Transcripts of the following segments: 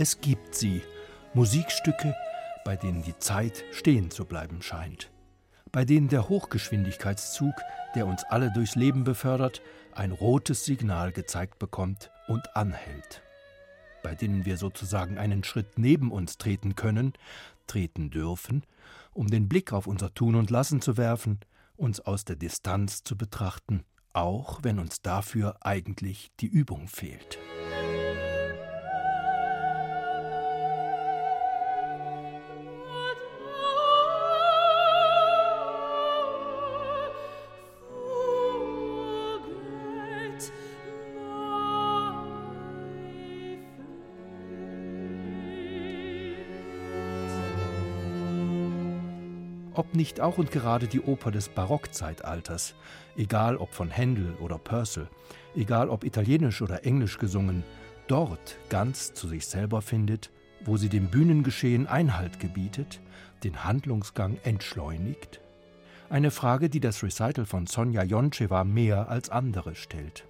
Es gibt sie, Musikstücke, bei denen die Zeit stehen zu bleiben scheint, bei denen der Hochgeschwindigkeitszug, der uns alle durchs Leben befördert, ein rotes Signal gezeigt bekommt und anhält, bei denen wir sozusagen einen Schritt neben uns treten können, treten dürfen, um den Blick auf unser Tun und Lassen zu werfen, uns aus der Distanz zu betrachten, auch wenn uns dafür eigentlich die Übung fehlt. Ob nicht auch und gerade die Oper des Barockzeitalters, egal ob von Händel oder Purcell, egal ob italienisch oder englisch gesungen, dort ganz zu sich selber findet, wo sie dem Bühnengeschehen Einhalt gebietet, den Handlungsgang entschleunigt? Eine Frage, die das Recital von Sonja Joncheva mehr als andere stellt.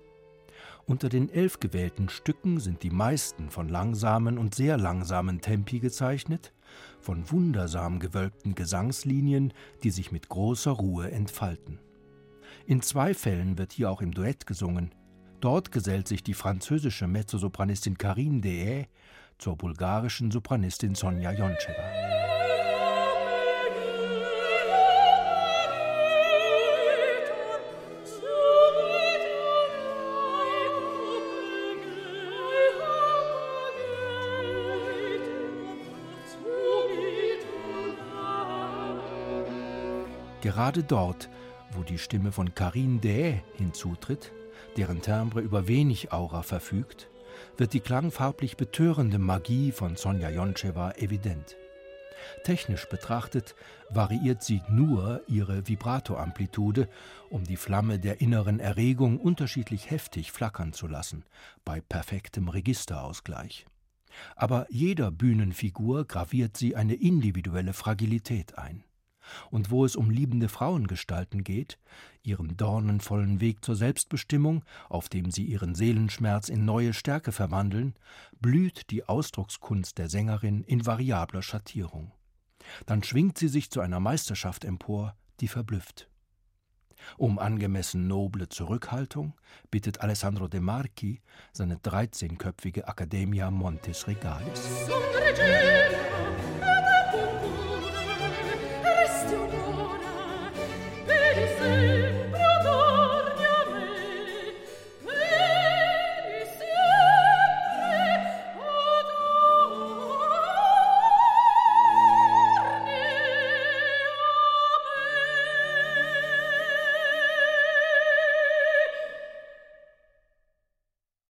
Unter den elf gewählten Stücken sind die meisten von langsamen und sehr langsamen Tempi gezeichnet, von wundersam gewölbten Gesangslinien, die sich mit großer Ruhe entfalten. In zwei Fällen wird hier auch im Duett gesungen. Dort gesellt sich die französische Mezzosopranistin Karine Dehaye zur bulgarischen Sopranistin Sonja Joncheva. Gerade dort, wo die Stimme von Karine Deshaies hinzutritt, deren Timbre über wenig Aura verfügt, wird die klangfarblich betörende Magie von Sonja Joncheva evident. Technisch betrachtet variiert sie nur ihre Vibratoamplitude, um die Flamme der inneren Erregung unterschiedlich heftig flackern zu lassen, bei perfektem Registerausgleich. Aber jeder Bühnenfigur graviert sie eine individuelle Fragilität ein. Und wo es um liebende Frauengestalten geht, ihren dornenvollen Weg zur Selbstbestimmung, auf dem sie ihren Seelenschmerz in neue Stärke verwandeln, blüht die Ausdruckskunst der Sängerin in variabler Schattierung. Dann schwingt sie sich zu einer Meisterschaft empor, die verblüfft. Um angemessen noble Zurückhaltung bittet Alessandro De Marchi seine dreizehnköpfige Accademia Montes Regalis. too long.